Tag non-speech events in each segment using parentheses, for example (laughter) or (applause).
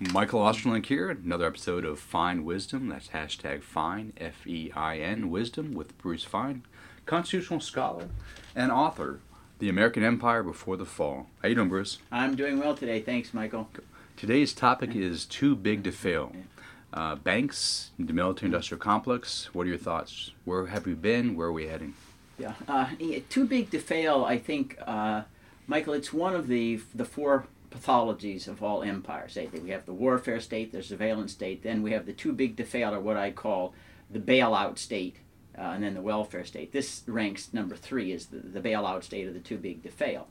Michael Ostrolenk here, another episode of Fein Wisdom. That's hashtag Fein, F E I N, Wisdom with Bruce Fein, constitutional scholar and author, The American Empire Before the Fall. How you doing, Bruce? I'm doing well today. Thanks, Michael. Today's topic is too big to fail. Uh, banks, the military-industrial complex. What are your thoughts? Where have we been? Where are we heading? Yeah, uh, yeah, too big to fail. I think, uh, Michael. It's one of the the four pathologies of all empires. We have the warfare state, the surveillance state, then we have the too big to fail, or what I call the bailout state, uh, and then the welfare state. This ranks number three is the, the bailout state of the too big to fail.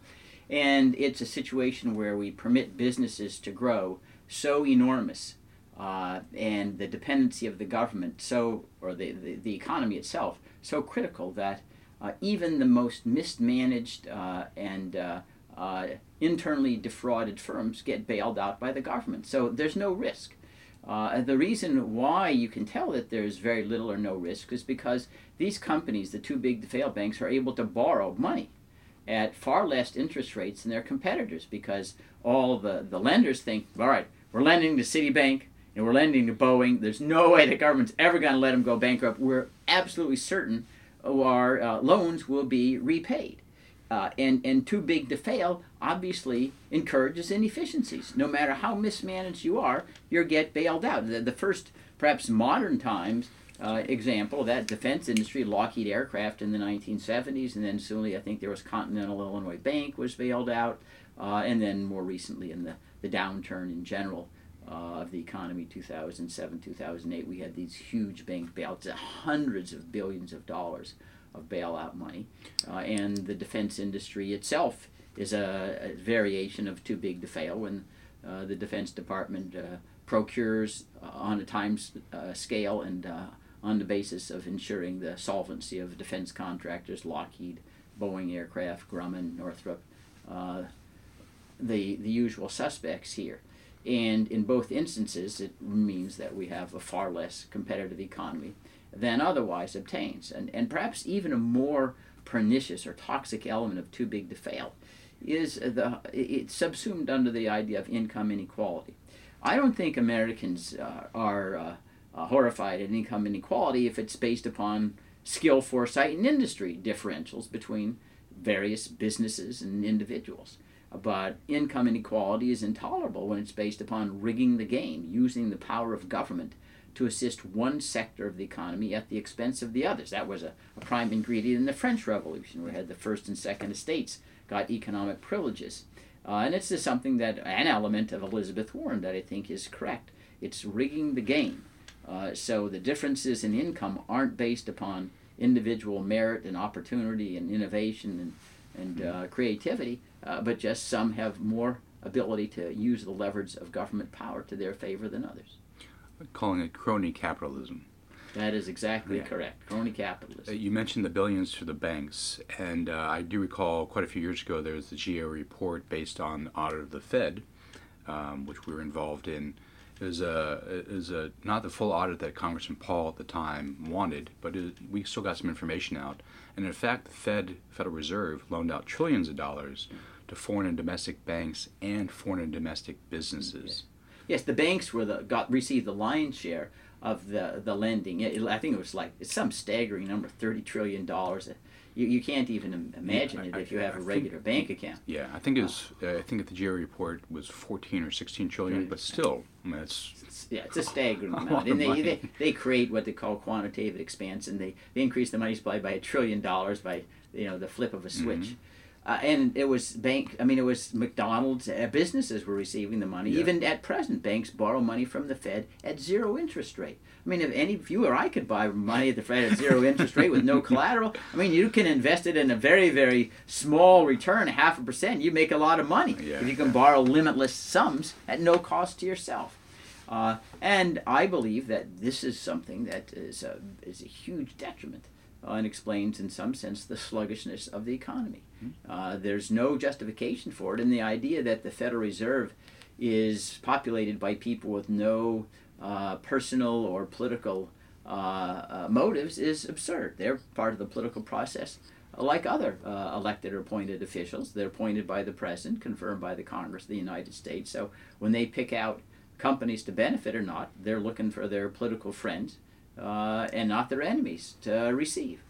And it's a situation where we permit businesses to grow so enormous uh, and the dependency of the government so or the, the, the economy itself so critical that uh, even the most mismanaged uh, and uh, internally defrauded firms get bailed out by the government. So there's no risk. Uh, the reason why you can tell that there's very little or no risk is because these companies, the too big to fail banks, are able to borrow money at far less interest rates than their competitors because all the, the lenders think, all right, we're lending to Citibank and we're lending to Boeing. There's no way the government's ever going to let them go bankrupt. We're absolutely certain our uh, loans will be repaid uh, and, and too big to fail obviously encourages inefficiencies. No matter how mismanaged you are, you get bailed out. The, the first, perhaps modern times, uh, example of that defense industry, Lockheed Aircraft in the 1970s, and then soonly I think there was Continental Illinois Bank was bailed out, uh, and then more recently in the, the downturn in general uh, of the economy 2007 2008 we had these huge bank bailouts hundreds of billions of dollars of bailout money. Uh, and the defense industry itself is a, a, variation of too big to fail when uh, the Defense Department uh, procures uh, on a time uh, scale and uh, on the basis of ensuring the solvency of defense contractors, Lockheed, Boeing Aircraft, Grumman, Northrop, the, the usual suspects here. And in both instances, it means that we have a far less competitive economy than otherwise obtains. And, and perhaps even a more pernicious or toxic element of too big to fail is the it's subsumed under the idea of income inequality. I don't think Americans uh, are uh, uh, horrified at income inequality if it's based upon skill, foresight, and industry differentials between various businesses and individuals. But income inequality is intolerable when it's based upon rigging the game, using the power of government to assist one sector of the economy at the expense of the others. That was a, a prime ingredient in the French Revolution, where we had the first and second estates got economic privileges. Uh, and it's just something that, an element of Elizabeth Warren that I think is correct. It's rigging the game. Uh, so the differences in income aren't based upon individual merit and opportunity and innovation and, and uh, creativity, uh, but just some have more ability to use the leverage of government power to their favor than others calling it crony capitalism. That is exactly yeah. correct. Crony capitalism. Uh, you mentioned the billions to the banks, and uh, I do recall quite a few years ago there was the GAO report based on the audit of the Fed, um, which we were involved in. It was, a, it was a, not the full audit that Congressman Paul at the time wanted, but it, we still got some information out. And in fact, the Fed, Federal Reserve, loaned out trillions of dollars to foreign and domestic banks and foreign and domestic businesses. Yes, the banks were the got received the lion's share of the the lending. It, I think it was like it's some staggering number, thirty trillion dollars. You, you can't even imagine yeah, I, it if you have I a regular think, bank account. Yeah, I think it was. Uh, I think at the GAO report was fourteen or sixteen trillion, but still, I mean, it's, it's yeah, it's a staggering (laughs) amount. And they, they they create what they call quantitative expansion. They they increase the money supply by a trillion dollars by you know the flip of a switch. Mm-hmm. Uh, and it was bank. I mean, it was McDonald's. Uh, businesses were receiving the money. Yeah. Even at present, banks borrow money from the Fed at zero interest rate. I mean, if any if you or I could buy money at the Fed at zero interest rate with no (laughs) collateral, I mean, you can invest it in a very very small return, half a percent. You make a lot of money yeah. if you can borrow limitless sums at no cost to yourself. Uh, and I believe that this is something that is a, is a huge detriment uh, and explains, in some sense, the sluggishness of the economy. Mm-hmm. Uh, there's no justification for it, and the idea that the Federal Reserve is populated by people with no uh, personal or political uh, uh, motives is absurd. They're part of the political process, like other uh, elected or appointed officials. They're appointed by the president, confirmed by the Congress of the United States. So when they pick out companies to benefit or not. They're looking for their political friends uh, and not their enemies to receive.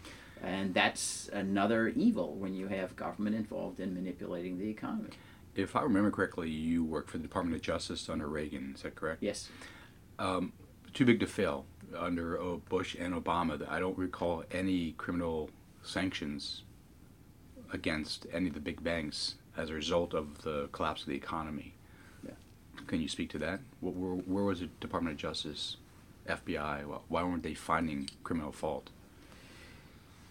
And that's another evil when you have government involved in manipulating the economy. If I remember correctly, you worked for the Department of Justice under Reagan. Is that correct? Yes. Um, too big to fail under Bush and Obama. I don't recall any criminal sanctions against any of the big banks as a result of the collapse of the economy. Yeah. Can you speak to that? Where, where was the Department of Justice, FBI? Why weren't they finding criminal fault?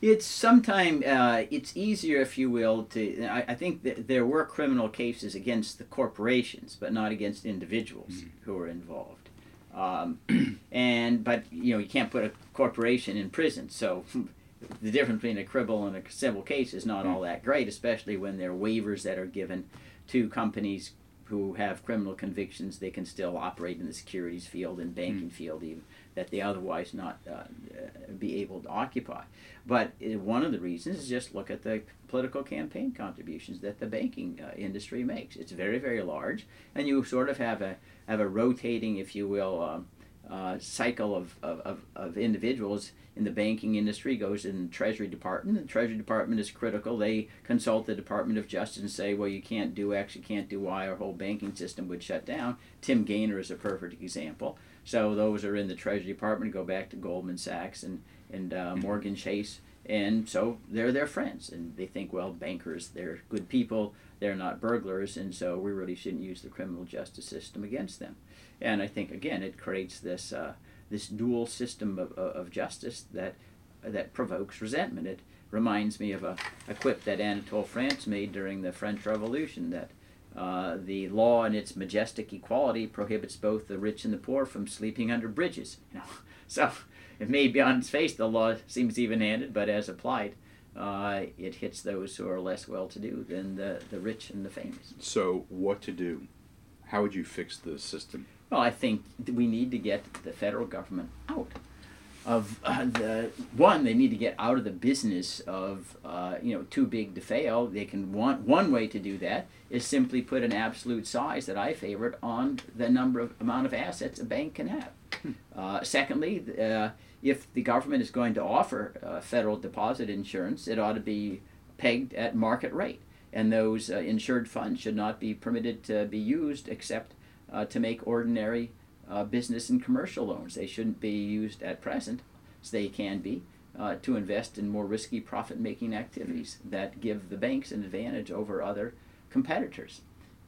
It's sometimes uh, it's easier, if you will, to. I, I think that there were criminal cases against the corporations, but not against individuals mm-hmm. who were involved. Um, and but you know you can't put a corporation in prison, so the difference between a criminal and a civil case is not mm-hmm. all that great, especially when there are waivers that are given to companies who have criminal convictions. They can still operate in the securities field and banking mm-hmm. field, even that they otherwise not uh, be able to occupy. But uh, one of the reasons is just look at the political campaign contributions that the banking uh, industry makes. It's very, very large, and you sort of have a have a rotating, if you will, um, uh, cycle of, of, of, of, individuals in the banking industry goes in the Treasury Department. The Treasury Department is critical. They consult the Department of Justice and say, well, you can't do X, you can't do Y, our whole banking system would shut down. Tim Geithner is a perfect example. So those are in the Treasury Department go back to Goldman Sachs and, and uh, mm-hmm. Morgan Chase. And so they're their friends. And they think, well, bankers, they're good people. They're not burglars. And so we really shouldn't use the criminal justice system against them. And I think, again, it creates this, uh, this dual system of, of justice that, that provokes resentment. It reminds me of a, a quip that Anatole France made during the French Revolution that – uh, the law in its majestic equality prohibits both the rich and the poor from sleeping under bridges. (laughs) You know, so it may be on its face the law seems even-handed, but as applied, uh, it hits those who are less well-to-do than the, the rich and the famous. So, what to do? How would you fix the system? Well, I think we need to get the federal government out of uh, the one they need to get out of the business of uh, you know too big to fail. They can want one way to do that is simply put an absolute size that i favored on the number of amount of assets a bank can have. Hmm. uh, secondly uh, if the government is going to offer uh, federal deposit insurance it ought to be pegged at market rate. And those uh, insured funds should not be permitted to be used except to make ordinary uh, business and commercial loans. They shouldn't be used at present, as they can be, uh, to invest in more risky profit making activities that give the banks an advantage over other competitors.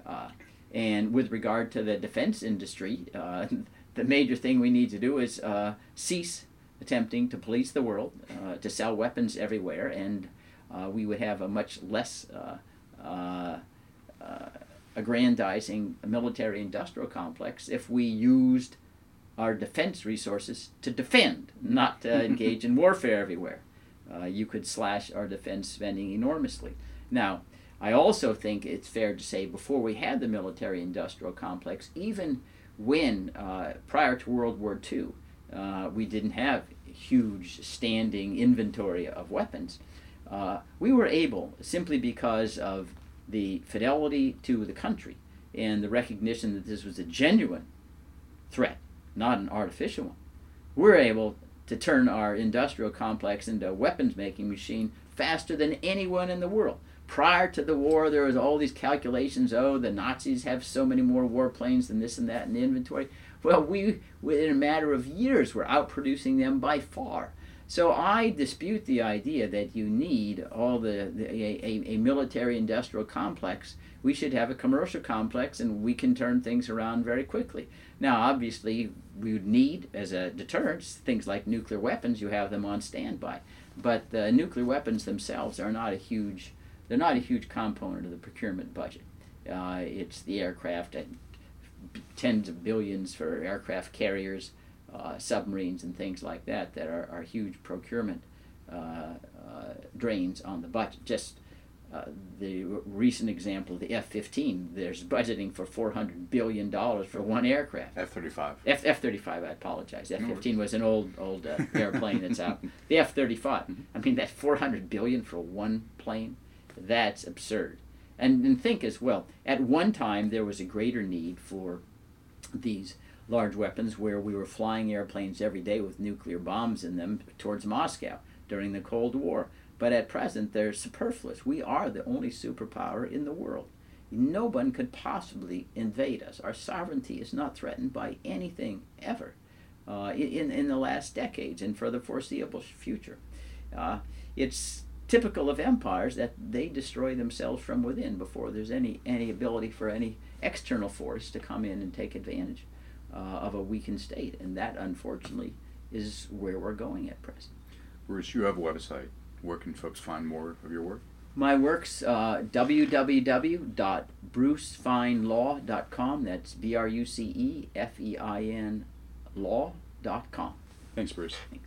Uh, and with regard to the defense industry, uh, (laughs) the major thing we need to do is uh, cease attempting to police the world, uh, to sell weapons everywhere, and we would have a much less aggrandizing a military industrial complex if we used our defense resources to defend, not to (laughs) engage in warfare everywhere. Uh, you could slash our defense spending enormously. Now, I also think it's fair to say before we had the military industrial complex, even when uh, prior to World War II, uh, we didn't have huge standing inventory of weapons. Uh, we were able, simply because of the fidelity to the country and the recognition that this was a genuine threat, not an artificial one, we're able to turn our industrial complex into a weapons making machine faster than anyone in the world. Prior to the war, there was all these calculations. Oh, the Nazis have so many more warplanes than this and that in the inventory. Well, we, within a matter of years, were outproducing them by far. So I dispute the idea that you need all the, the a, a, military industrial complex. We should have a commercial complex, and we can turn things around very quickly. Now, obviously, we would need as a deterrent things like nuclear weapons. You have them on standby, but the nuclear weapons themselves are not a huge. They're not a huge component of the procurement budget. Uh, it's the aircraft at tens of billions for aircraft carriers uh, submarines and things like that that are, are huge procurement uh, uh, drains on the budget. Just uh, the recent example, the F-15, there's budgeting for 400 billion dollars for one aircraft. F-35. F F-35. I apologize. F-15 was an old old uh, (laughs) airplane that's out. The F-35. Mm-hmm. I mean, that 400 billion for one plane, that's absurd. And, and think as well. At one time, there was a greater need for these large weapons where we were flying airplanes every day with nuclear bombs in them towards Moscow during the Cold War. But at present, they're superfluous. We are the only superpower in the world. No one could possibly invade us. Our sovereignty is not threatened by anything ever uh, in, in the last decades and for the foreseeable future. Uh, it's typical of empires that they destroy themselves from within before there's any, any ability for any external force to come in and take advantage uh, of a weakened state. And that, unfortunately, is where we're going at present. Bruce, you have a website. Where can folks find more of your work? My work's uh, www.brucefeinlaw.com. That's B R U C E F E I N law.com. Thanks, Bruce. Thanks.